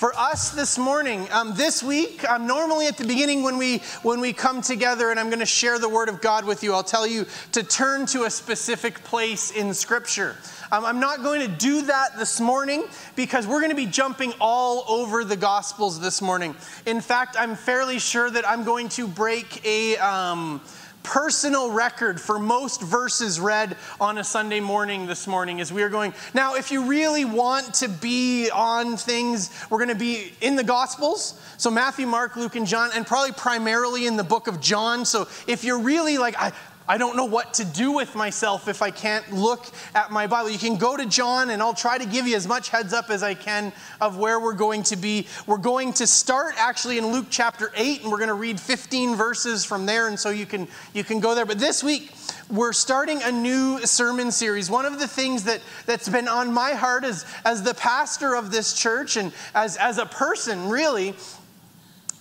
For us this morning. Um, this week, um, normally at the beginning when we when we come together and I'm going to share the Word of God with you, I'll tell you to turn to a specific place in Scripture. Um, I'm not going to do that this morning because we're going to be jumping all over the Gospels this morning. In fact, I'm fairly sure that I'm going to break a um, personal record for most verses read on a Sunday morning this morning as we are going. Now, if you really want to be on things, we're going to be in the Gospels. So, Matthew, Mark, Luke, and John, and probably primarily in the book of John. So, if you're really like, I, I don't know what to do with myself if I can't look at my Bible. You can go to John, and I'll try to give you as much heads up as I can of where we're going to be. We're going to start actually in Luke chapter 8, and we're going to read 15 verses from there, and so you can, you can go there. But this week, we're starting a new sermon series. One of the things that, that's been on my heart as, as the pastor of this church and as, as a person, really,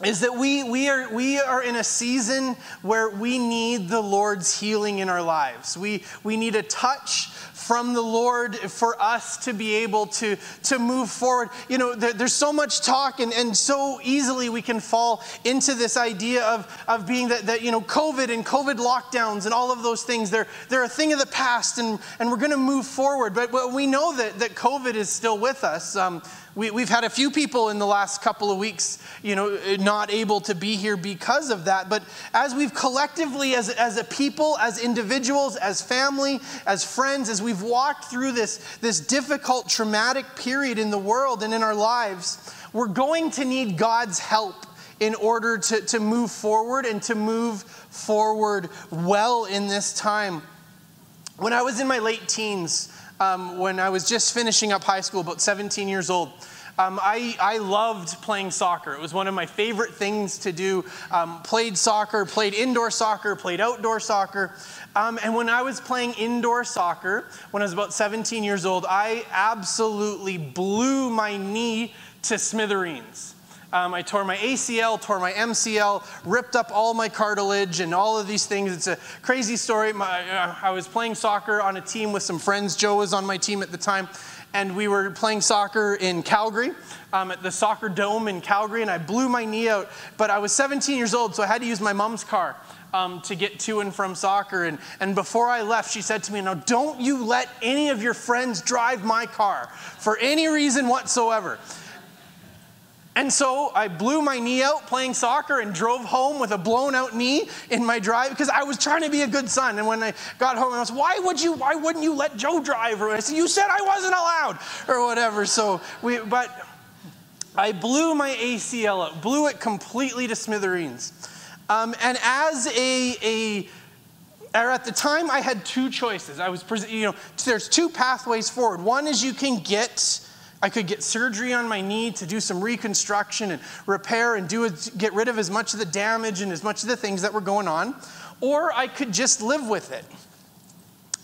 is that we, we, are, we are in a season where we need the Lord's healing in our lives. We, we need a touch from the Lord for us to be able to, to move forward. You know, there, there's so much talk, and, and so easily we can fall into this idea of, of being that, that, you know, COVID and COVID lockdowns and all of those things, they're, they're a thing of the past, and, and we're going to move forward. But, but we know that, that COVID is still with us. Um, we, have had a few people in the last couple of weeks, you know, not able to be here because of that. But as we've collectively, as, as a people, as individuals, as family, as friends, as we've walked through this, this difficult, traumatic period in the world and in our lives, we're going to need God's help in order to, to move forward and to move forward well in this time. When I was in my late teens, um, when I was just finishing up high school, about 17 years old. Um, I, I, loved playing soccer. It was one of my favorite things to do. Um, played soccer, played indoor soccer, played outdoor soccer. Um, and when I was playing indoor soccer, when I was about 17 years old, I absolutely blew my knee to smithereens. Um, I tore my ACL, tore my MCL, ripped up all my cartilage, and all of these things. It's a crazy story. My, uh, I was playing soccer on a team with some friends. Joe was on my team at the time, and we were playing soccer in Calgary um, at the soccer dome in Calgary, and I blew my knee out. But I was 17 years old, so I had to use my mom's car. Um, to get to and from soccer. And, and before I left, she said to me, Now, don't you let any of your friends drive my car for any reason whatsoever. And so I blew my knee out playing soccer and drove home with a blown out knee in my drive because I was trying to be a good son. And when I got home, I was, why would you, why wouldn't you let Joe drive? Or I said, you said I wasn't allowed or whatever. So we, but I blew my ACL blew it completely to smithereens. Um, and as a, a or at the time, I had two choices. I was, you know, there's two pathways forward. One is you can get I could get surgery on my knee to do some reconstruction and repair and do it, get rid of as much of the damage and as much of the things that were going on, or I could just live with it.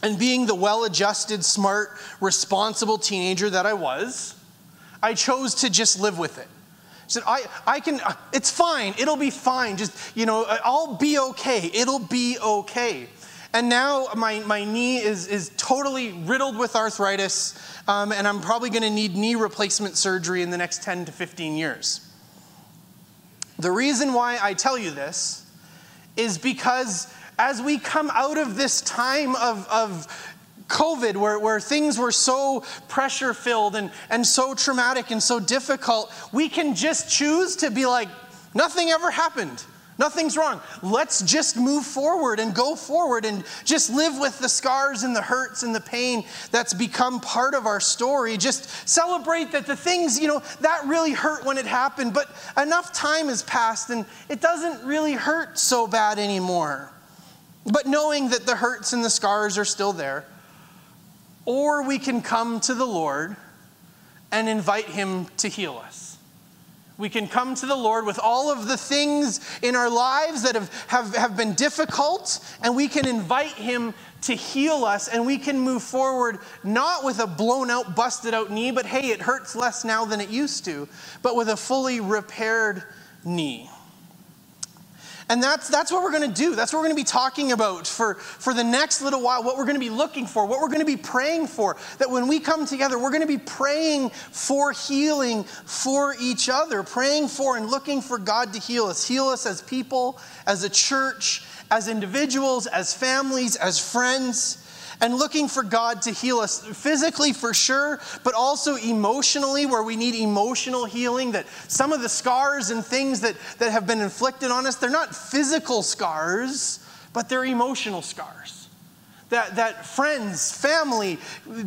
And being the well adjusted, smart, responsible teenager that I was, I chose to just live with it. I said, I, I can, it's fine, it'll be fine. Just, you know, I'll be okay, it'll be okay. And now my, my knee is, is totally riddled with arthritis, um, and I'm probably going to need knee replacement surgery in the next 10 to 15 years. The reason why I tell you this is because as we come out of this time of, of COVID, where, where things were so pressure filled and, and so traumatic and so difficult, we can just choose to be like, nothing ever happened. Nothing's wrong. Let's just move forward and go forward and just live with the scars and the hurts and the pain that's become part of our story. Just celebrate that the things, you know, that really hurt when it happened, but enough time has passed and it doesn't really hurt so bad anymore. But knowing that the hurts and the scars are still there. or we can come to the Lord and invite Him to heal us. We can come to the Lord with all of the things in our lives that have, have, have been difficult, and we can invite Him to heal us, and we can move forward not with a blown out, busted out knee, but hey, it hurts less now than it used to, but with a fully repaired knee. And that's, that's what we're going to do. That's what we're going to be talking about for, for the next little while, what we're going to be looking for, what we're going to be praying for. That when we come together, we're going to be praying for healing for each other, praying for and looking for God to heal us. Heal us as people, as a church, as individuals, as families, as friends and looking for God to heal us physically for sure, but also emotionally, where we need emotional healing. That some of the scars and things that, that have been inflicted on us, they're not physical scars, but they're emotional scars. That, that friends, family,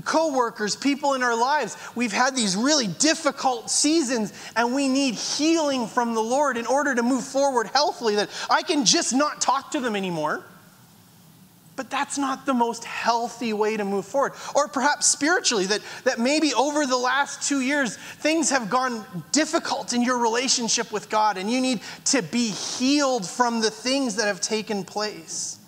coworkers, people in our lives, we've had these really difficult seasons and we need healing from the Lord in order to move forward healthily. That I can just not talk to them anymore but that's not the most healthy way to move forward. Or perhaps spiritually, that, that maybe over the last two years, things have gone difficult in your relationship with God, and you need to be healed from the things that have taken place.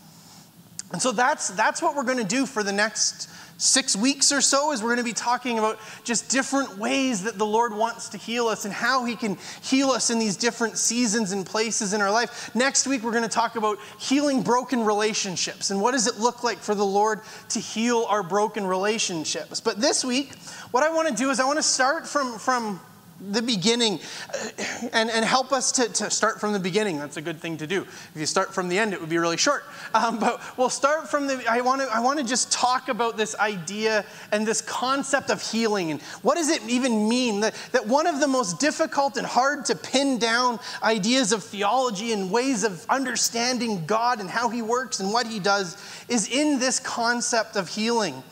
And so that's, that's what we're going to do for the next six weeks or so is we're going to be talking about just different ways that the Lord wants to heal us and how He can heal us in these different seasons and places in our life. Next week, we're going to talk about healing broken relationships and what does it look like for the Lord to heal our broken relationships. But this week, what I want to do is I want to start from, from the beginning uh, and, and help us to, to start from the beginning. That's a good thing to do. If you start from the end, it would be really short. Um, but we'll start from the, I want to I want to just talk about this idea and this concept of healing and what does it even mean that, that one of the most difficult and hard to pin down ideas of theology and ways of understanding God and how he works and what he does is in this concept of healing.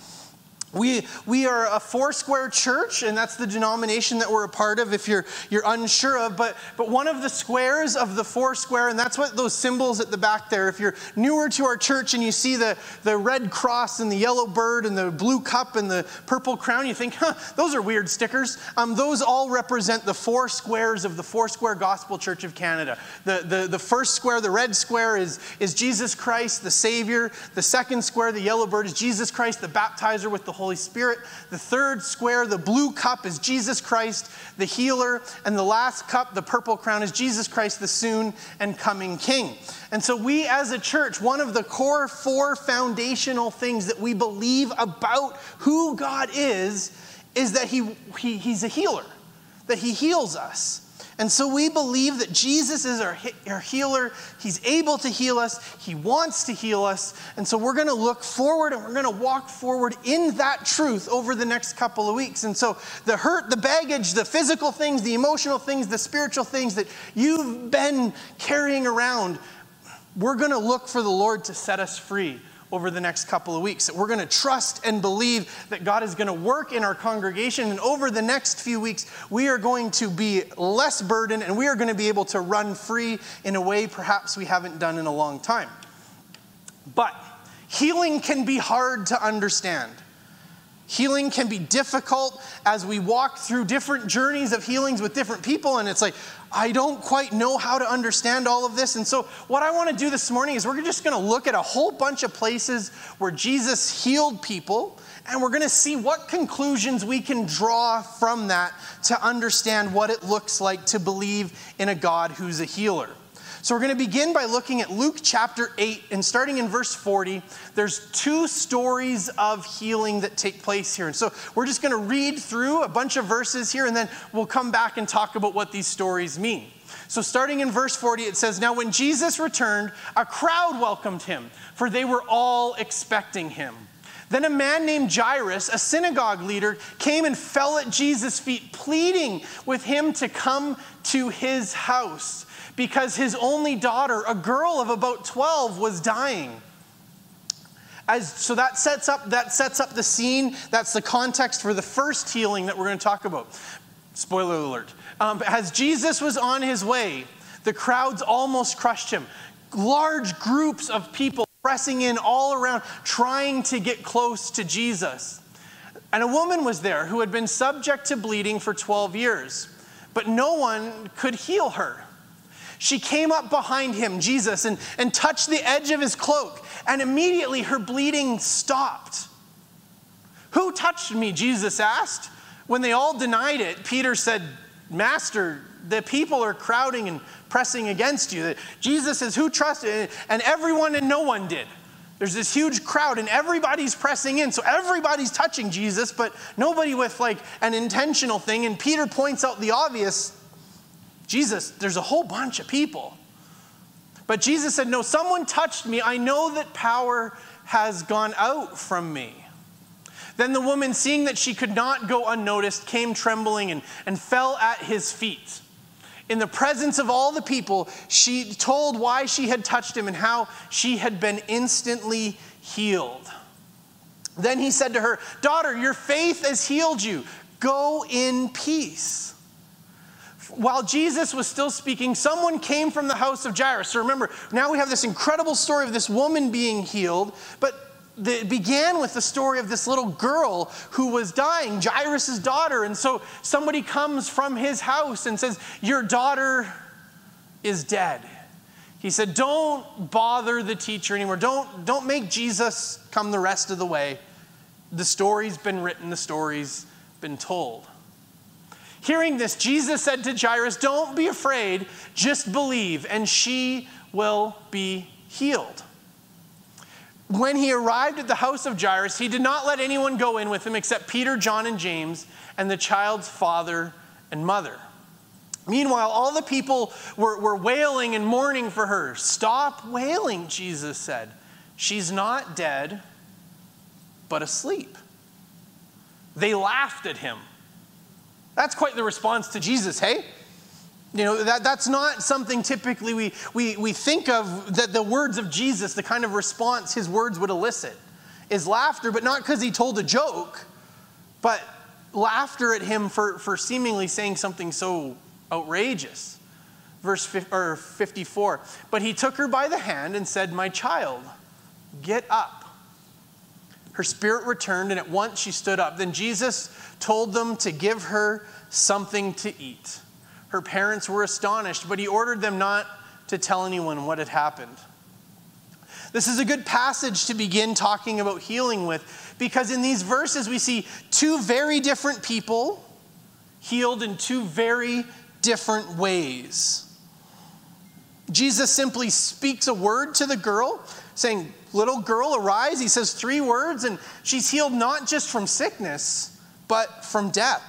We, we are a four square church, and that's the denomination that we're a part of if you're, you're unsure of. But, but one of the squares of the four square, and that's what those symbols at the back there, if you're newer to our church and you see the, the red cross and the yellow bird and the blue cup and the purple crown, you think, huh, those are weird stickers. Um, those all represent the four squares of the Foursquare Gospel Church of Canada. The, the, the first square, the red square, is, is Jesus Christ, the Savior. The second square, the yellow bird, is Jesus Christ, the baptizer with the Holy Spirit. The third square, the blue cup, is Jesus Christ, the healer. And the last cup, the purple crown, is Jesus Christ, the soon and coming King. And so, we as a church, one of the core four foundational things that we believe about who God is, is that he, he He's a healer, that He heals us. And so we believe that Jesus is our, our healer. He's able to heal us. He wants to heal us. And so we're going to look forward and we're going to walk forward in that truth over the next couple of weeks. And so the hurt, the baggage, the physical things, the emotional things, the spiritual things that you've been carrying around, we're going to look for the Lord to set us free over the next couple of weeks. That we're going to trust and believe that God is going to work in our congregation. And over the next few weeks, we are going to be less burdened and we are going to be able to run free in a way perhaps we haven't done in a long time. But healing can be hard to understand. Healing can be difficult as we walk through different journeys of healings with different people, and it's like, I don't quite know how to understand all of this. And so, what I want to do this morning is we're just going to look at a whole bunch of places where Jesus healed people, and we're going to see what conclusions we can draw from that to understand what it looks like to believe in a God who's a healer. So we're going to begin by looking at Luke chapter 8 and starting in verse 40. There's two stories of healing that take place here. And so we're just going to read through a bunch of verses here and then we'll come back and talk about what these stories mean. So, starting in verse 40, it says, Now when Jesus returned, a crowd welcomed him, for they were all expecting him. Then a man named Jairus, a synagogue leader, came and fell at Jesus' feet, pleading with him to come to his house because his only daughter, a girl of about 12, was dying. As, so that sets up that sets up the scene. That's the context for the first healing that we're going to talk about. Spoiler alert. Um, as Jesus was on his way, the crowds almost crushed him. Large groups of people pressing in all around, trying to get close to Jesus. And a woman was there who had been subject to bleeding for 12 years, but no one could heal her. She came up behind him, Jesus, and, and touched the edge of his cloak, and immediately her bleeding stopped. Who touched me? Jesus asked. When they all denied it, Peter said, Master, the people are crowding and pressing against you. Jesus says, Who trusted? And everyone and no one did. There's this huge crowd and everybody's pressing in. So everybody's touching Jesus, but nobody with like an intentional thing. And Peter points out the obvious Jesus, there's a whole bunch of people. But Jesus said, No, someone touched me. I know that power has gone out from me. Then the woman, seeing that she could not go unnoticed, came trembling and, and fell at his feet in the presence of all the people, she told why she had touched him and how she had been instantly healed. Then he said to her, Daughter, your faith has healed you. Go in peace. While Jesus was still speaking, someone came from the house of Jairus. So remember, now we have this incredible story of this woman being healed, but it began with the story of this little girl who was dying, Jairus' daughter. And so somebody comes from his house and says, Your daughter is dead. He said, Don't bother the teacher anymore. Don't, don't make Jesus come the rest of the way. The story's been written, the story's been told. Hearing this, Jesus said to Jairus, Don't be afraid, just believe, and she will be healed when he arrived at the house of Jairus, he did not let anyone go in with him except Peter, John, and James, and the child's father and mother. Meanwhile, all the people were, were wailing and mourning for her. Stop wailing, Jesus said. She's not dead, but asleep. They laughed at him. That's quite the response to Jesus, hey? You know, that, that's not something typically we, we, we think of that the words of Jesus, the kind of response his words would elicit, is laughter, but not because he told a joke, but laughter at him for, for seemingly saying something so outrageous. Verse or 54 But he took her by the hand and said, My child, get up. Her spirit returned, and at once she stood up. Then Jesus told them to give her something to eat. Her parents were astonished, but he ordered them not to tell anyone what had happened. This is a good passage to begin talking about healing with because in these verses we see two very different people healed in two very different ways. Jesus simply speaks a word to the girl, saying, Little girl, arise. He says three words, and she's healed not just from sickness, but from death.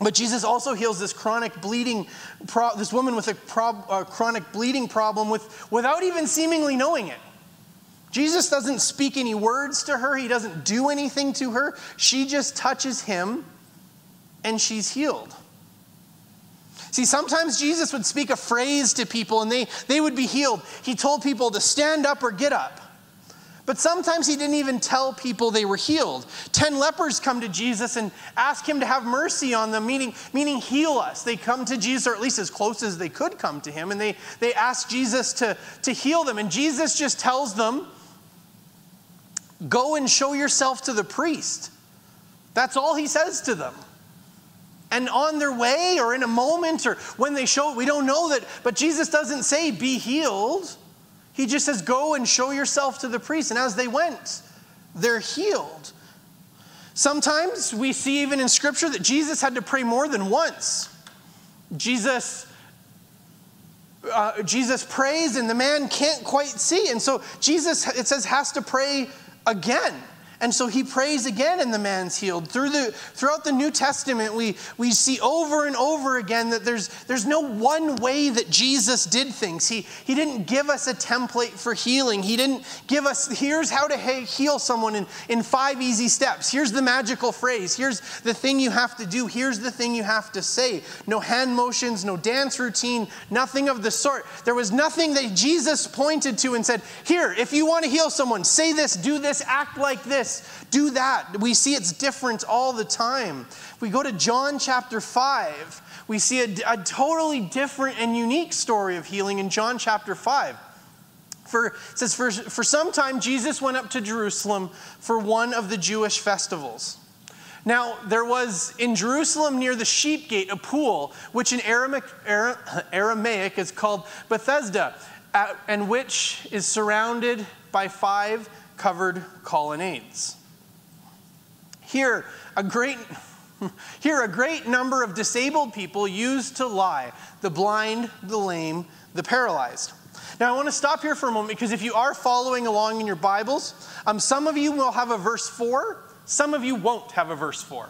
But Jesus also heals this chronic bleeding, pro- this woman with a, pro- a chronic bleeding problem with, without even seemingly knowing it. Jesus doesn't speak any words to her, he doesn't do anything to her. She just touches him and she's healed. See, sometimes Jesus would speak a phrase to people and they, they would be healed. He told people to stand up or get up. But sometimes he didn't even tell people they were healed. Ten lepers come to Jesus and ask him to have mercy on them, meaning, meaning heal us. They come to Jesus, or at least as close as they could come to him, and they, they ask Jesus to, to heal them. And Jesus just tells them, Go and show yourself to the priest. That's all he says to them. And on their way, or in a moment, or when they show, it, we don't know that, but Jesus doesn't say, Be healed. He just says, Go and show yourself to the priest. And as they went, they're healed. Sometimes we see even in Scripture that Jesus had to pray more than once. Jesus. Uh, Jesus prays and the man can't quite see. And so Jesus, it says, has to pray again. And so he prays again and the man's healed. Through the, throughout the New Testament, we, we see over and over again that there's, there's no one way that Jesus did things. He, he didn't give us a template for healing. He didn't give us, here's how to heal someone in, in five easy steps. Here's the magical phrase. Here's the thing you have to do. Here's the thing you have to say. No hand motions, no dance routine, nothing of the sort. There was nothing that Jesus pointed to and said, Here, if you want to heal someone, say this, do this, act like this this, do that. We see it's different all the time. If We go to John chapter 5, we see a, a totally different and unique story of healing in John chapter 5. For, says, for, for some time, Jesus went up to Jerusalem for one of the Jewish festivals. Now, there was in Jerusalem near the sheep gate a pool, which in Aramaic, Aramaic is called Bethesda, and which is surrounded by five covered colonnades. Here, a great, here, a great number of disabled people used to lie the blind, the lame, the paralyzed. Now, I want to stop here for a moment because if you are following along in your Bibles, um, some of you will have a verse 4, some of you won't have a verse 4.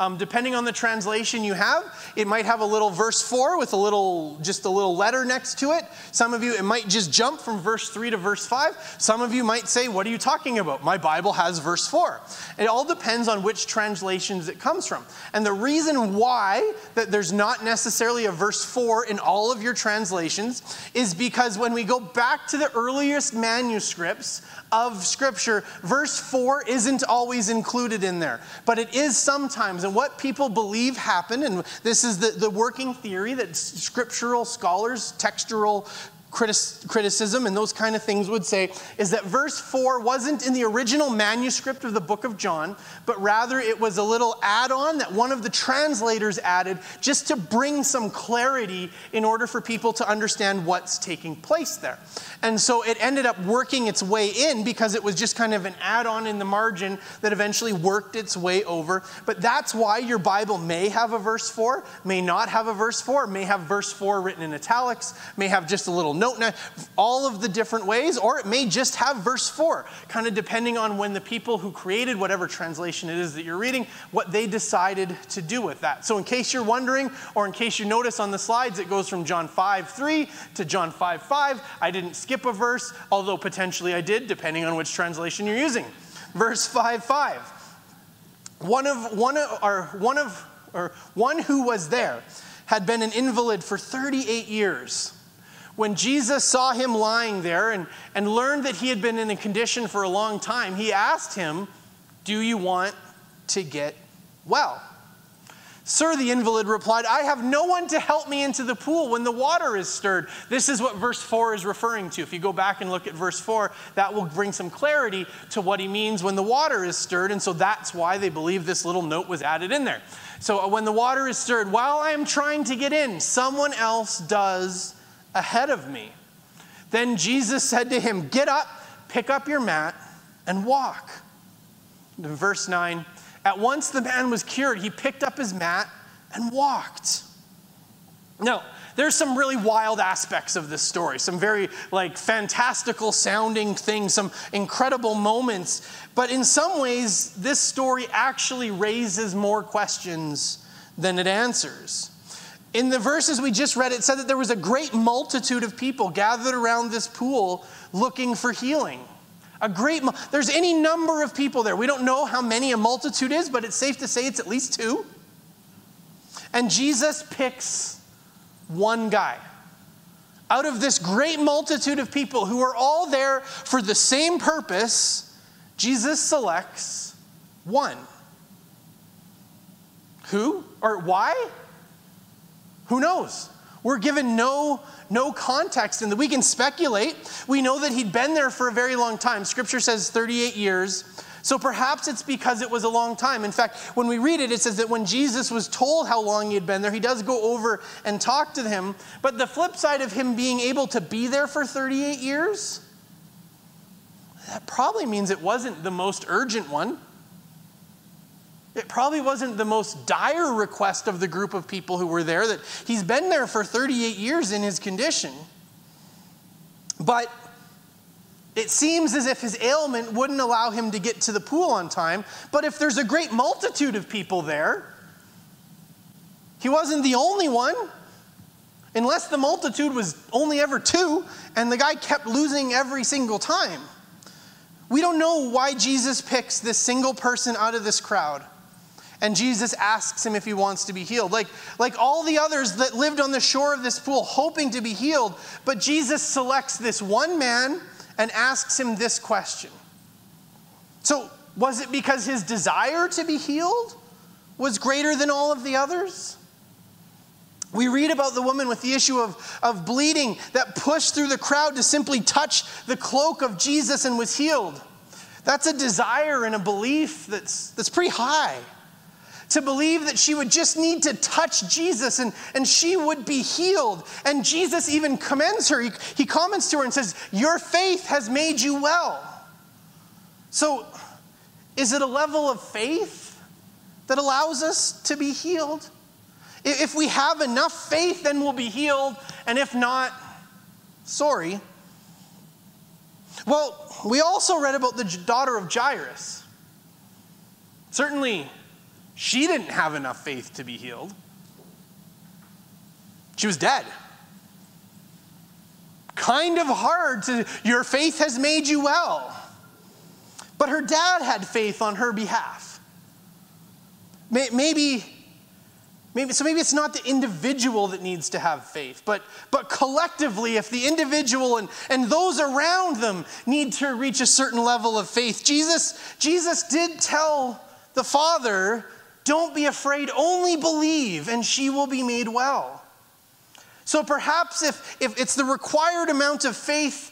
Um, depending on the translation you have, it might have a little verse 4 with a little, just a little letter next to it. Some of you, it might just jump from verse 3 to verse 5. Some of you might say, What are you talking about? My Bible has verse 4. It all depends on which translations it comes from. And the reason why that there's not necessarily a verse 4 in all of your translations is because when we go back to the earliest manuscripts of Scripture, verse 4 isn't always included in there, but it is sometimes. And what people believe happened, and this is the, the working theory that scriptural scholars, textual criticism and those kind of things would say is that verse 4 wasn't in the original manuscript of the book of John, but rather it was a little add on that one of the translators added just to bring some clarity in order for people to understand what's taking place there. And so it ended up working its way in because it was just kind of an add on in the margin that eventually worked its way over. But that's why your Bible may have a verse 4, may not have a verse 4, may have verse 4 written in italics, may have just a little note, all of the different ways, or it may just have verse 4, kind of depending on when the people who created whatever translation it is that you're reading, what they decided to do with that. So, in case you're wondering, or in case you notice on the slides, it goes from John 5 3 to John 5 5. I didn't skip a verse, although potentially I did, depending on which translation you're using. Verse 5 5. One of, one of, or one of, or one who was there had been an invalid for 38 years. When Jesus saw him lying there and, and learned that he had been in a condition for a long time, he asked him, Do you want to get well? Sir, the invalid replied, I have no one to help me into the pool when the water is stirred. This is what verse 4 is referring to. If you go back and look at verse 4, that will bring some clarity to what he means when the water is stirred. And so that's why they believe this little note was added in there. So uh, when the water is stirred, while I am trying to get in, someone else does ahead of me. Then Jesus said to him, Get up, pick up your mat, and walk. In verse 9, at once the man was cured. He picked up his mat and walked. Now, there's some really wild aspects of this story, some very like fantastical sounding things, some incredible moments, but in some ways this story actually raises more questions than it answers. In the verses we just read, it said that there was a great multitude of people gathered around this pool looking for healing. A great, there's any number of people there. We don't know how many a multitude is, but it's safe to say it's at least two. And Jesus picks one guy. Out of this great multitude of people who are all there for the same purpose, Jesus selects one. Who or why? Who knows? We're given no, no context in that we can speculate. We know that he'd been there for a very long time. Scripture says 38 years. So perhaps it's because it was a long time. In fact, when we read it, it says that when Jesus was told how long he had been there, he does go over and talk to him. But the flip side of him being able to be there for 38 years, that probably means it wasn't the most urgent one. It probably wasn't the most dire request of the group of people who were there that he's been there for 38 years in his condition. But it seems as if his ailment wouldn't allow him to get to the pool on time. But if there's a great multitude of people there, he wasn't the only one. Unless the multitude was only ever two, and the guy kept losing every single time. We don't know why Jesus picks this single person out of this crowd and Jesus asks him if he wants to be healed. Like, like all the others that lived on the shore of this pool hoping to be healed, but Jesus selects this one man and asks him this question. So, was it because his desire to be healed was greater than all of the others? We read about the woman with the issue of, of bleeding that pushed through the crowd to simply touch the cloak of Jesus and was healed. That's a desire and a belief that's, that's pretty high. To believe that she would just need to touch Jesus and, and she would be healed. And Jesus even commends her. He, he comments to her and says, Your faith has made you well. So, is it a level of faith that allows us to be healed? If we have enough faith, then we'll be healed. And if not, sorry. Well, we also read about the daughter of Jairus. Certainly, she didn't have enough faith to be healed. She was dead. Kind of hard to, your faith has made you well. But her dad had faith on her behalf. Maybe Maybe, so maybe it's not the individual that needs to have faith, but, but collectively, if the individual and, and those around them need to reach a certain level of faith, Jesus, Jesus did tell the Father, don't be afraid, only believe, and she will be made well. So perhaps if, if it's the required amount of faith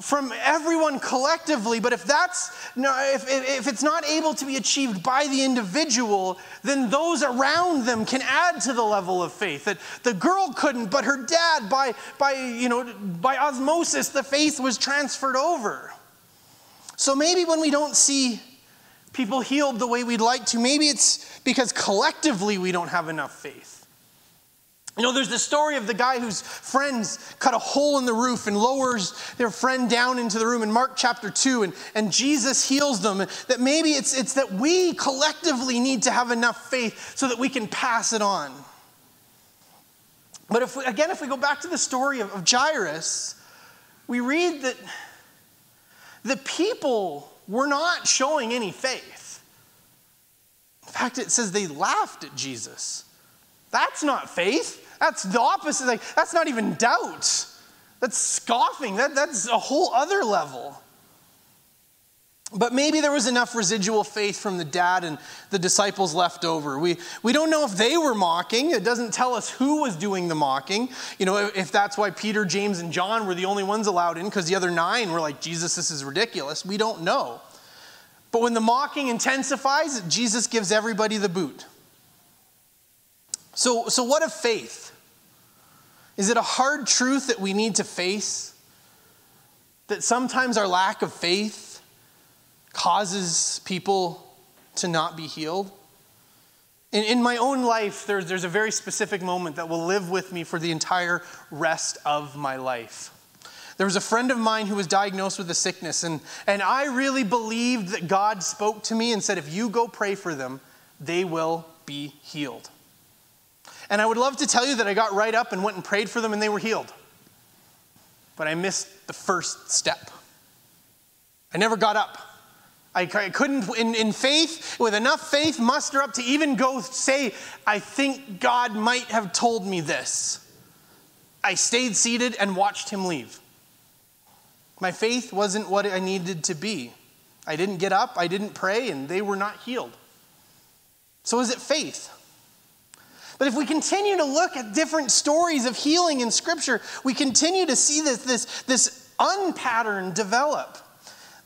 from everyone collectively, but if that's if, if it's not able to be achieved by the individual, then those around them can add to the level of faith. That the girl couldn't, but her dad, by by you know by osmosis, the faith was transferred over. So maybe when we don't see people healed the way we'd like to, maybe it's because collectively we don't have enough faith. You know, there's the story of the guy whose friends cut a hole in the roof and lowers their friend down into the room in Mark chapter 2, and, and Jesus heals them. That maybe it's, it's that we collectively need to have enough faith so that we can pass it on. But if we, again, if we go back to the story of, of Jairus, we read that the people were not showing any faith. In fact, it says they laughed at Jesus. That's not faith. That's the opposite. Like, that's not even doubt. That's scoffing. That, that's a whole other level. But maybe there was enough residual faith from the dad and the disciples left over. We, we don't know if they were mocking. It doesn't tell us who was doing the mocking. You know, if that's why Peter, James, and John were the only ones allowed in because the other nine were like, Jesus, this is ridiculous. We don't know. But when the mocking intensifies, Jesus gives everybody the boot. So, so what of faith? Is it a hard truth that we need to face? That sometimes our lack of faith causes people to not be healed? In, in my own life, there's, there's a very specific moment that will live with me for the entire rest of my life. There was a friend of mine who was diagnosed with a sickness, and, and I really believed that God spoke to me and said, If you go pray for them, they will be healed. And I would love to tell you that I got right up and went and prayed for them and they were healed. But I missed the first step. I never got up. I, couldn't, in, in faith, with enough faith, muster up to even go say, I think God might have told me this. I stayed seated and watched him leave. My faith wasn't what I needed to be. I didn't get up, I didn't pray, and they were not healed. So is it faith? But if we continue to look at different stories of healing in Scripture, we continue to see this, this, this unpattern develop.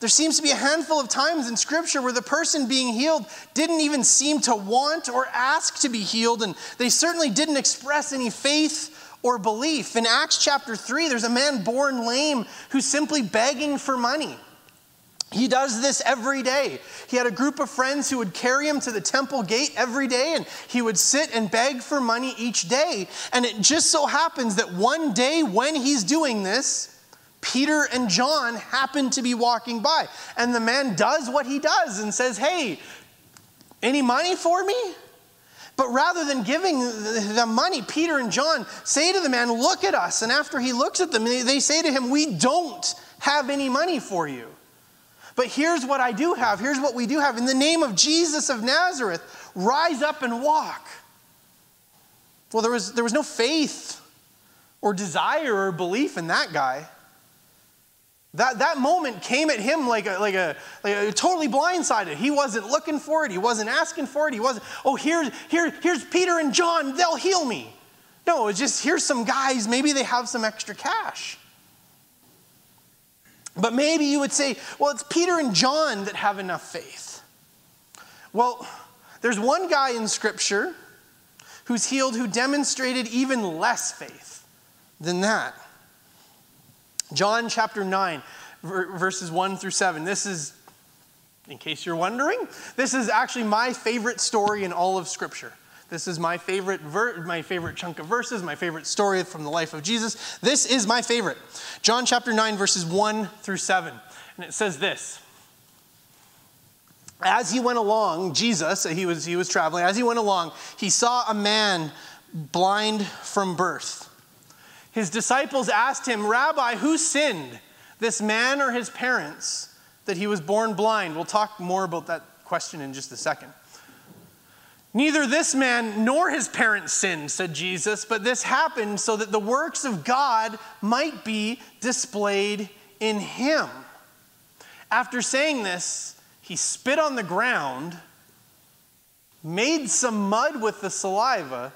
There seems to be a handful of times in Scripture where the person being healed didn't even seem to want or ask to be healed, and they certainly didn't express any faith or belief. In Acts chapter 3, there's a man born lame who's simply begging for money. He does this every day. He had a group of friends who would carry him to the temple gate every day, and he would sit and beg for money each day. And it just so happens that one day when he's doing this, Peter and John happen to be walking by. And the man does what he does and says, Hey, any money for me? But rather than giving the money, Peter and John say to the man, Look at us. And after he looks at them, they say to him, We don't have any money for you. But here's what I do have. Here's what we do have. In the name of Jesus of Nazareth, rise up and walk. Well, there was, there was no faith or desire or belief in that guy. That, that moment came at him like a, like, a, like a totally blindsided. He wasn't looking for it. He wasn't asking for it. He wasn't, oh, here, here, here's Peter and John. They'll heal me. No, it's just here's some guys, maybe they have some extra cash. But maybe you would say, well, it's Peter and John that have enough faith. Well, there's one guy in Scripture who's healed who demonstrated even less faith than that. John chapter 9, verses 1 through 7. This is, in case you're wondering, this is actually my favorite story in all of Scripture. This is my favorite, ver- my favorite chunk of verses, my favorite story from the life of Jesus. This is my favorite. John chapter 9, verses 1 through 7. And it says this As he went along, Jesus, he was, he was traveling, as he went along, he saw a man blind from birth. His disciples asked him, Rabbi, who sinned, this man or his parents, that he was born blind? We'll talk more about that question in just a second. Neither this man nor his parents sinned, said Jesus, but this happened so that the works of God might be displayed in him. After saying this, he spit on the ground, made some mud with the saliva,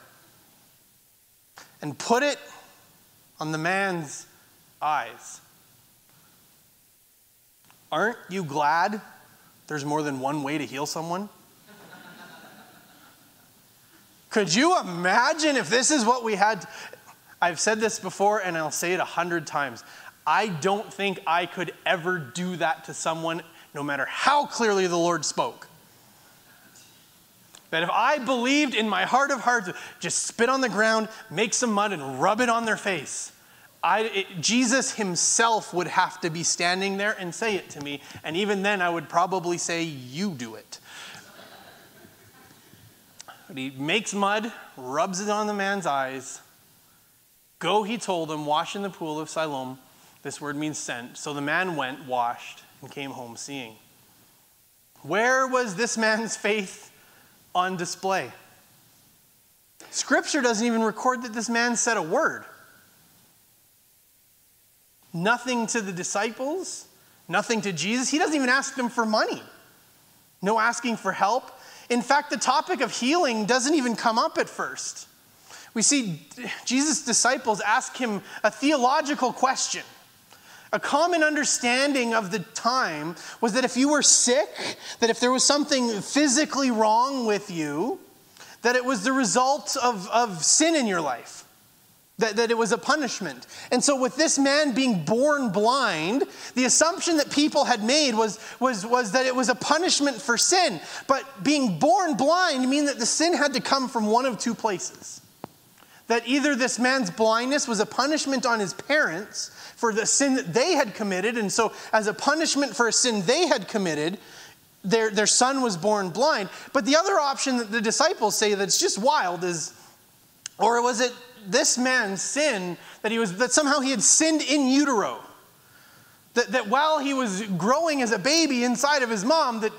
and put it on the man's eyes. Aren't you glad there's more than one way to heal someone? Could you imagine if this is what we had? I've said this before and I'll say it a hundred times. I don't think I could ever do that to someone, no matter how clearly the Lord spoke. That if I believed in my heart of hearts, just spit on the ground, make some mud, and rub it on their face, I, it, Jesus himself would have to be standing there and say it to me. And even then, I would probably say, You do it. But he makes mud, rubs it on the man's eyes. Go, he told him, wash in the pool of Siloam. This word means sent. So the man went, washed, and came home seeing. Where was this man's faith on display? Scripture doesn't even record that this man said a word. Nothing to the disciples, nothing to Jesus. He doesn't even ask them for money. No asking for help. In fact, the topic of healing doesn't even come up at first. We see Jesus' disciples ask him a theological question. A common understanding of the time was that if you were sick, that if there was something physically wrong with you, that it was the result of, of sin in your life that, that it was a punishment. And so, with this man being born blind, the assumption that people had made was, was, was that it was a punishment for sin. But being born blind mean that the sin had to come from one of two places. That either this man's blindness was a punishment on his parents for the sin that they had committed, and so, as a punishment for a sin they had committed, their, their son was born blind. But the other option that the disciples say that's just wild is, or was it this man's sin that he was that somehow he had sinned in utero. That, that while he was growing as a baby inside of his mom, that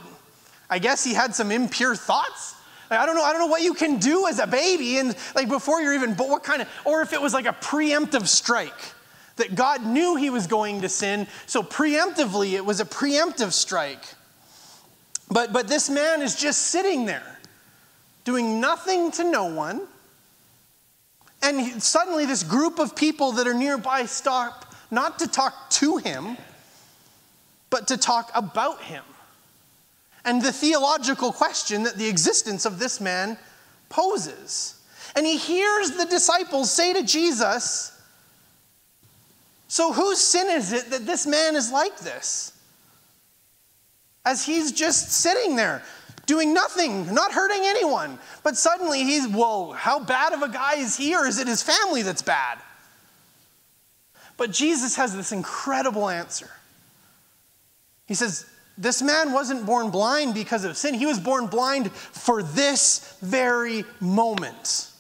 I guess he had some impure thoughts. Like, I don't know. I don't know what you can do as a baby, and like before you're even. But what kind of? Or if it was like a preemptive strike, that God knew he was going to sin, so preemptively it was a preemptive strike. But but this man is just sitting there, doing nothing to no one and suddenly, this group of people that are nearby stop not to talk to him, but to talk about him. And the theological question that the existence of this man poses. And he hears the disciples say to Jesus, So whose sin is it that this man is like this? As he's just sitting there, doing nothing, not hurting anyone. But suddenly he's, well, how bad of a guy is he, or is it his family that's bad? But Jesus has this incredible answer. He says, This man wasn't born blind because of sin, he was born blind for this very moment.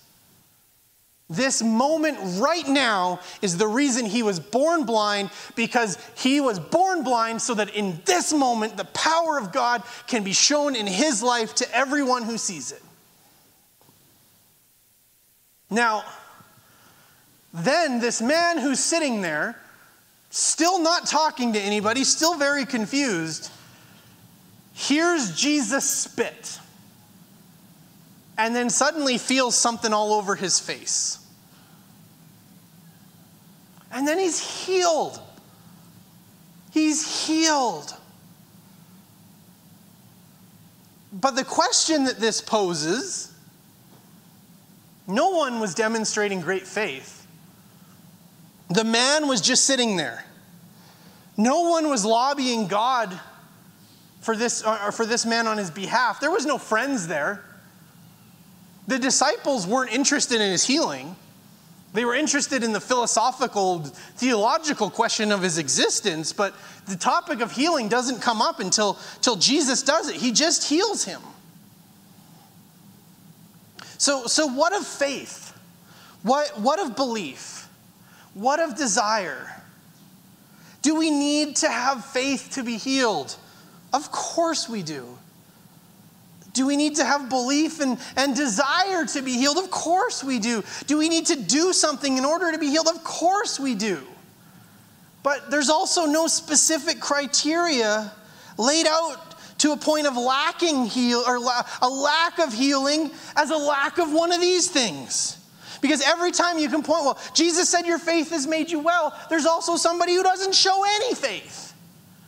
This moment right now is the reason he was born blind because he was born blind so that in this moment the power of God can be shown in his life to everyone who sees it. Now, then this man who's sitting there, still not talking to anybody, still very confused, hears Jesus spit and then suddenly feels something all over his face. And then he's healed. He's healed. But the question that this poses no one was demonstrating great faith. The man was just sitting there. No one was lobbying God for this, uh, or for this man on his behalf. There was no friends there. The disciples weren't interested in his healing. They were interested in the philosophical, theological question of his existence, but the topic of healing doesn't come up until, until Jesus does it. He just heals him. So, so what of faith? What, what of belief? What of desire? Do we need to have faith to be healed? Of course we do. Do we need to have belief and, and desire to be healed? Of course we do. Do we need to do something in order to be healed? Of course we do. But there's also no specific criteria laid out to a point of lacking heal or a lack of healing as a lack of one of these things. Because every time you can point, well, Jesus said your faith has made you well, there's also somebody who doesn't show any faith.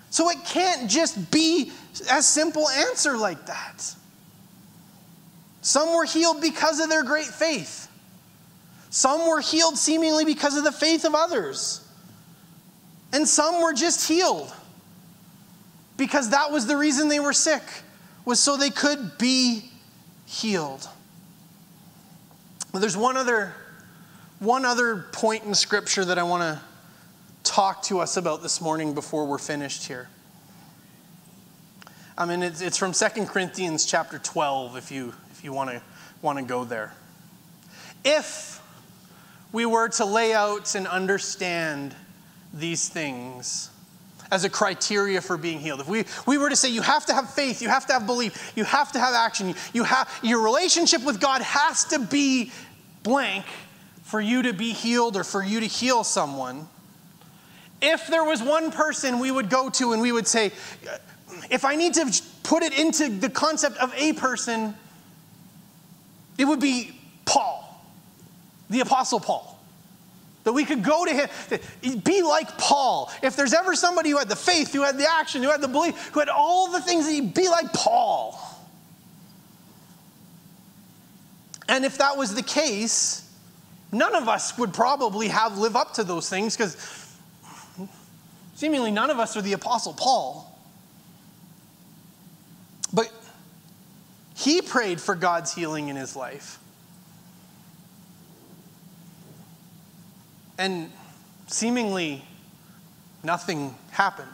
So it can't just be a simple answer like that. Some were healed because of their great faith. Some were healed seemingly because of the faith of others. And some were just healed because that was the reason they were sick, was so they could be healed. But there's one other, one other point in Scripture that I want to talk to us about this morning before we're finished here. I mean, it's, it's from 2 Corinthians chapter 12, if you, if you want to want to go there. If we were to lay out and understand these things, as a criteria for being healed. If we, we were to say you have to have faith, you have to have belief, you have to have action, you have, your relationship with God has to be blank for you to be healed or for you to heal someone. If there was one person we would go to and we would say, if I need to put it into the concept of a person, it would be Paul, the Apostle Paul. That we could go to him, be like Paul. If there's ever somebody who had the faith, who had the action, who had the belief, who had all the things, that he'd be like Paul. And if that was the case, none of us would probably have live up to those things because seemingly none of us are the Apostle Paul. But he prayed for God's healing in his life. And seemingly nothing happened.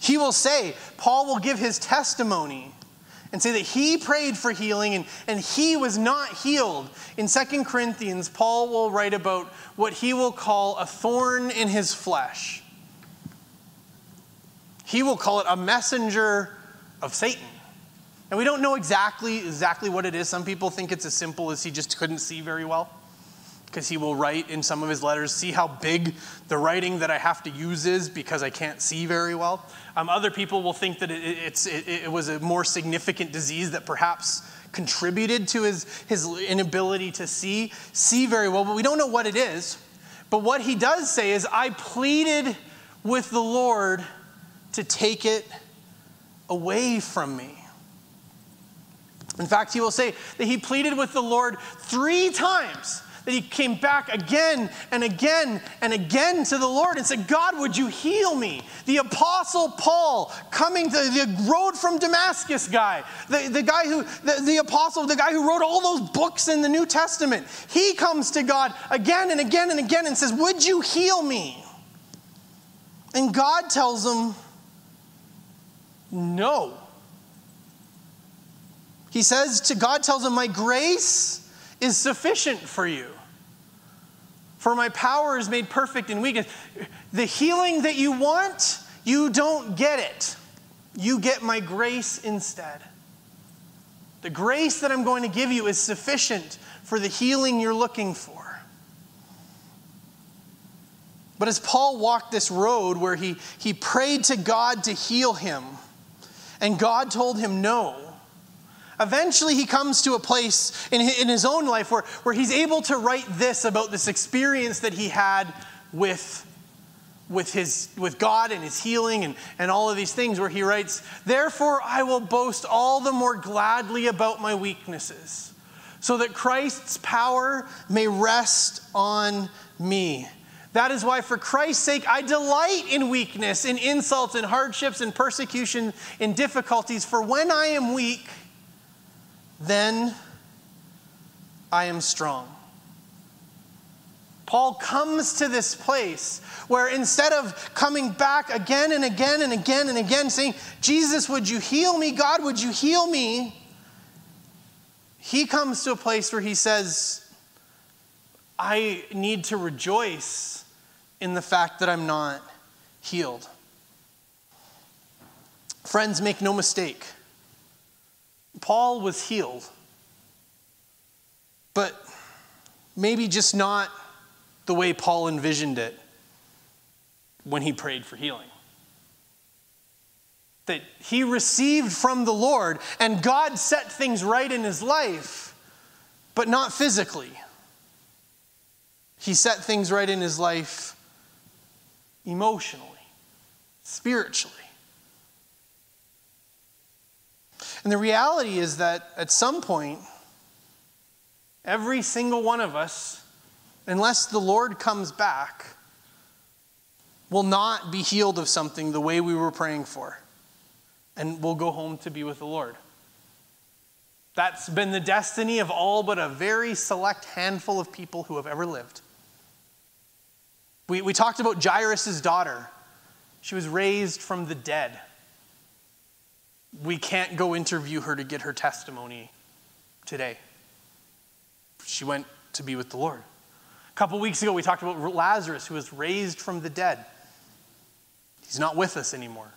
He will say, Paul will give his testimony and say that he prayed for healing and, and he was not healed. In 2 Corinthians, Paul will write about what he will call a thorn in his flesh. He will call it a messenger of Satan. And we don't know exactly exactly what it is. Some people think it's as simple as he just couldn't see very well because he will write in some of his letters, see how big the writing that I have to use is because I can't see very well. Um, other people will think that it, it, it was a more significant disease that perhaps contributed to his, his inability to see, see very well, but we don't know what it is. But what he does say is, I pleaded with the Lord to take it away from me. In fact, he will say that he pleaded with the Lord three times that he came back again and again and again to the Lord and said, God, would you heal me? The Apostle Paul coming to the road from Damascus guy, the, the guy who, the, the apostle, the guy who wrote all those books in the New Testament, he comes to God again and again and again and says, Would you heal me? And God tells him, No. He says to God, tells him, My grace is sufficient for you. For my power is made perfect in weakness. The healing that you want, you don't get it. You get my grace instead. The grace that I'm going to give you is sufficient for the healing you're looking for. But as Paul walked this road where he, he prayed to God to heal him, and God told him no, eventually he comes to a place in his own life where, where he's able to write this about this experience that he had with with his with God and his healing and, and all of these things where he writes, Therefore I will boast all the more gladly about my weaknesses, so that Christ's power may rest on me. That is why, for Christ's sake, I delight in weakness, in insults, in hardships, in persecution, in difficulties. For when I am weak, then I am strong. Paul comes to this place where instead of coming back again and again and again and again saying, Jesus, would you heal me? God, would you heal me? He comes to a place where he says, I need to rejoice in the fact that I'm not healed. Friends, make no mistake. Paul was healed, but maybe just not the way Paul envisioned it when he prayed for healing. That he received from the Lord, and God set things right in his life, but not physically. He set things right in his life emotionally, spiritually. And the reality is that at some point, every single one of us unless the Lord comes back, will not be healed of something the way we were praying for. And we'll go home to be with the Lord. That's been the destiny of all but a very select handful of people who have ever lived. We, we talked about Jairus' daughter. She was raised from the dead. We can't go interview her to get her testimony today. She went to be with the Lord. A couple weeks ago, we talked about Lazarus, who was raised from the dead. He's not with us anymore.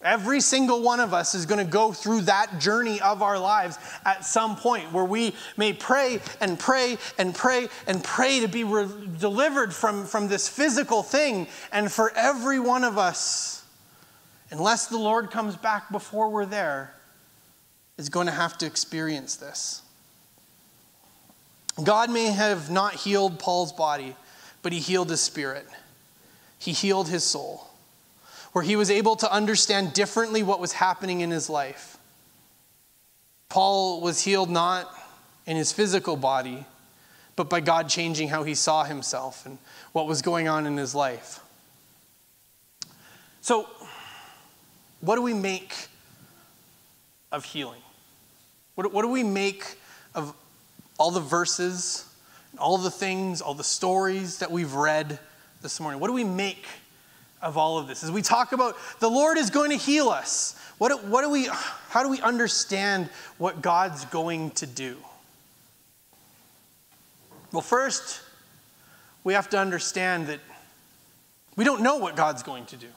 Every single one of us is going to go through that journey of our lives at some point where we may pray and pray and pray and pray to be re- delivered from, from this physical thing. And for every one of us, unless the Lord comes back before we're there, is going to have to experience this. God may have not healed Paul's body, but he healed his spirit. He healed his soul, where he was able to understand differently what was happening in his life. Paul was healed not in his physical body, but by God changing how he saw himself and what was going on in his life. So, what do we make of healing? What, what do we make of all the verses, all the things, all the stories that we've read this morning? What do we make of all of this? As we talk about the Lord is going to heal us, what, what do we, how do we understand what God's going to do? Well, first, we have to understand that we don't know what God's going to do.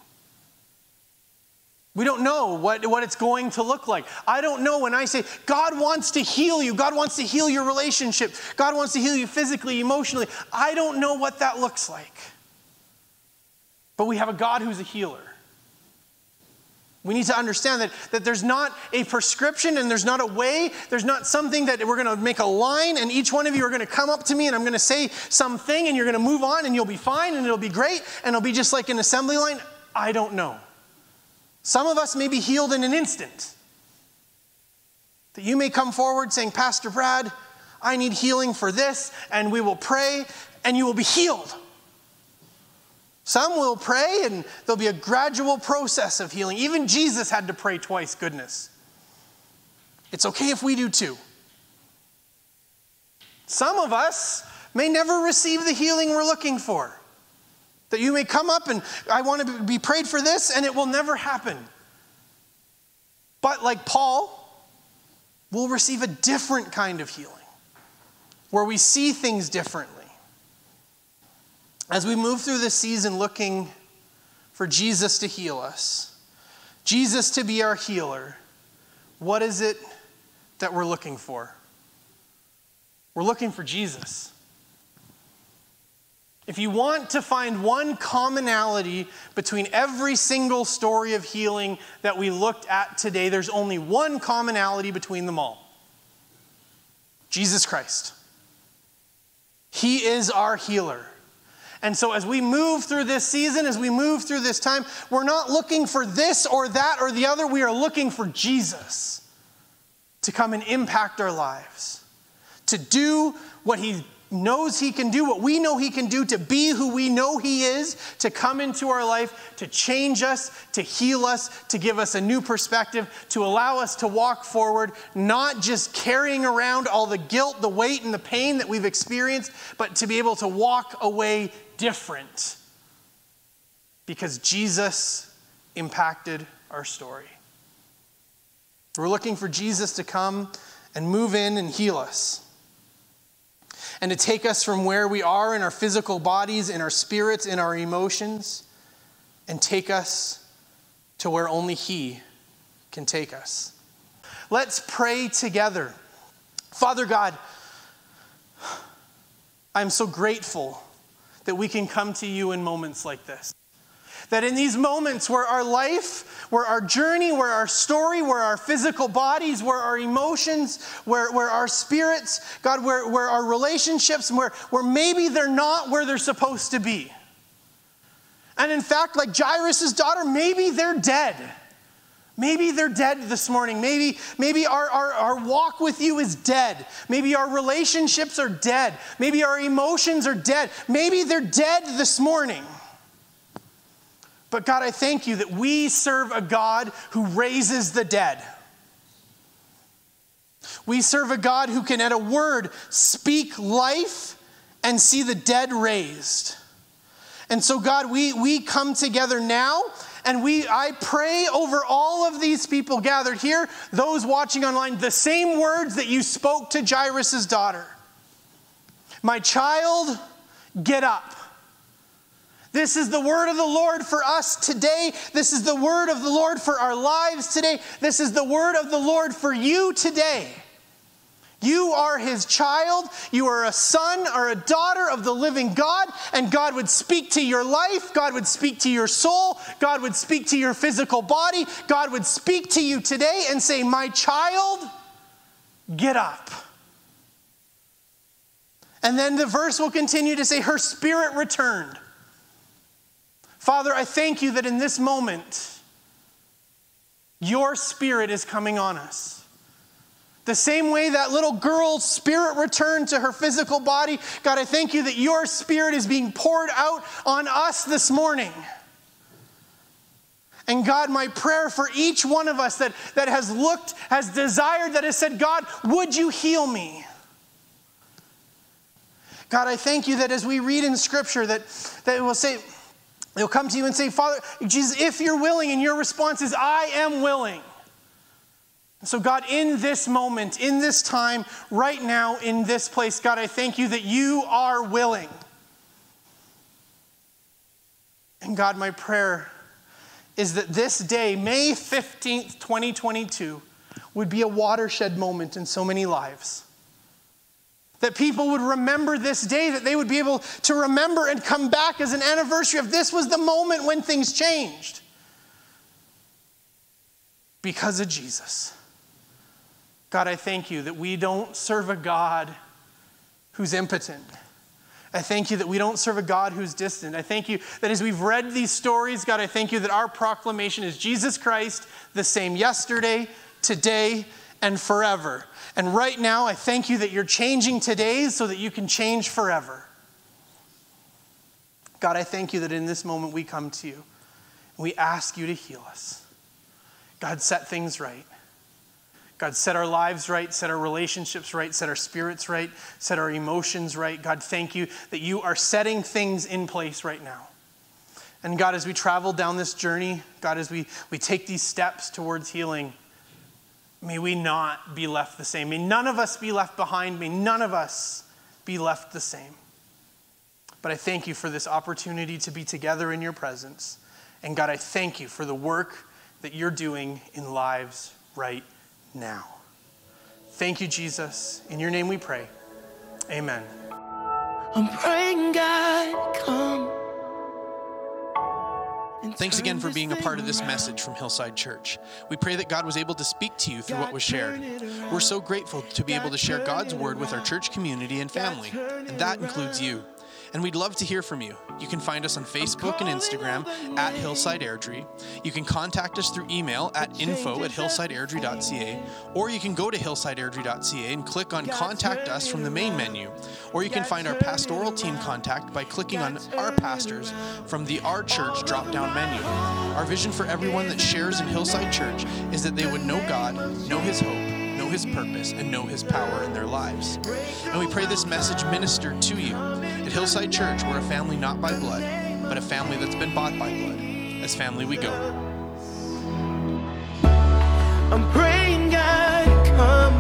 We don't know what, what it's going to look like. I don't know when I say, God wants to heal you, God wants to heal your relationship, God wants to heal you physically, emotionally. I don't know what that looks like. But we have a God who's a healer. We need to understand that, that there's not a prescription and there's not a way, there's not something that we're going to make a line and each one of you are going to come up to me and I'm going to say something and you're going to move on and you'll be fine and it'll be great and it'll be just like an assembly line. I don't know. Some of us may be healed in an instant. That you may come forward saying, Pastor Brad, I need healing for this, and we will pray, and you will be healed. Some will pray, and there'll be a gradual process of healing. Even Jesus had to pray twice, goodness. It's okay if we do too. Some of us may never receive the healing we're looking for. That you may come up and I want to be prayed for this, and it will never happen. But like Paul, we'll receive a different kind of healing where we see things differently. As we move through this season looking for Jesus to heal us, Jesus to be our healer, what is it that we're looking for? We're looking for Jesus. If you want to find one commonality between every single story of healing that we looked at today, there's only one commonality between them all Jesus Christ. He is our healer. And so, as we move through this season, as we move through this time, we're not looking for this or that or the other. We are looking for Jesus to come and impact our lives, to do what He knows He can do, what we know He can do, to be who we know He is, to come into our life, to change us, to heal us, to give us a new perspective, to allow us to walk forward, not just carrying around all the guilt, the weight, and the pain that we've experienced, but to be able to walk away different because Jesus impacted our story. We're looking for Jesus to come and move in and heal us. And to take us from where we are in our physical bodies, in our spirits, in our emotions, and take us to where only He can take us. Let's pray together. Father God, I'm so grateful that we can come to you in moments like this. That in these moments where our life, where our journey, where our story, where our physical bodies, where our emotions, where, where our spirits, God, where, where our relationships, where, where maybe they're not where they're supposed to be. And in fact, like Jairus' daughter, maybe they're dead. Maybe they're dead this morning. Maybe, maybe our, our, our walk with you is dead. Maybe our relationships are dead. Maybe our emotions are dead. Maybe they're dead this morning. But God, I thank you that we serve a God who raises the dead. We serve a God who can, at a word, speak life and see the dead raised. And so, God, we, we come together now and we, I pray over all of these people gathered here, those watching online, the same words that you spoke to Jairus' daughter. My child, get up. This is the word of the Lord for us today. This is the word of the Lord for our lives today. This is the word of the Lord for you today. You are his child. You are a son or a daughter of the living God, and God would speak to your life. God would speak to your soul. God would speak to your physical body. God would speak to you today and say, My child, get up. And then the verse will continue to say, Her spirit returned. Father, I thank you that in this moment, your spirit is coming on us. The same way that little girl's spirit returned to her physical body, God, I thank you that your spirit is being poured out on us this morning. And God, my prayer for each one of us that, that has looked, has desired, that has said, God, would you heal me? God, I thank you that as we read in Scripture, that, that it will say, they'll come to you and say, Father, Jesus, if you're willing, and your response is, I am willing. So, God, in this moment, in this time, right now, in this place, God, I thank you that you are willing. And God, my prayer is that this day, May 15th, 2022, would be a watershed moment in so many lives. That people would remember this day, that they would be able to remember and come back as an anniversary of this was the moment when things changed. Because of Jesus. God, I thank you that we don't serve a God who's impotent. I thank you that we don't serve a God who's distant. I thank you that as we've read these stories, God, I thank you that our proclamation is Jesus Christ, the same yesterday, today, and forever. And right now, I thank you that you're changing today so that you can change forever. God, I thank you that in this moment we come to you and we ask you to heal us. God, set things right. God, set our lives right, set our relationships right, set our spirits right, set our emotions right. God, thank you that you are setting things in place right now. And God, as we travel down this journey, God, as we, we take these steps towards healing, may we not be left the same. May none of us be left behind. May none of us be left the same. But I thank you for this opportunity to be together in your presence. And God, I thank you for the work that you're doing in lives right now. Thank you, Jesus. In your name we pray. Amen. I'm praying God come. Thanks again for being a part of this message from Hillside Church. We pray that God was able to speak to you through what was shared. We're so grateful to be able to share God's word with our church community and family, and that includes you and we'd love to hear from you. You can find us on Facebook and Instagram at Hillside Airdrie. You can contact us through email at info at hillsideairdrie.ca, or you can go to hillsideairdrie.ca and click on Contact Us from the main menu, or you can find our pastoral team contact by clicking on Our Pastors from the Our Church drop down menu. Our vision for everyone that shares in Hillside Church is that they would know God, know His hope, His purpose, and know His power in their lives. And we pray this message ministered to you. At Hillside Church, we're a family not by blood, but a family that's been bought by blood. As family, we go. I'm praying God come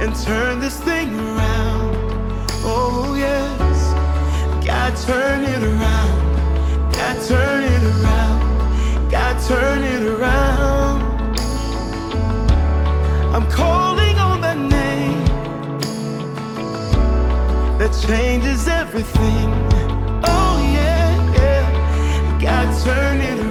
and turn this thing around. Oh, yes. God, turn it around. God, turn it around. God, turn it around. I'm calling on the name that changes everything. Oh, yeah, yeah. God, turn it around.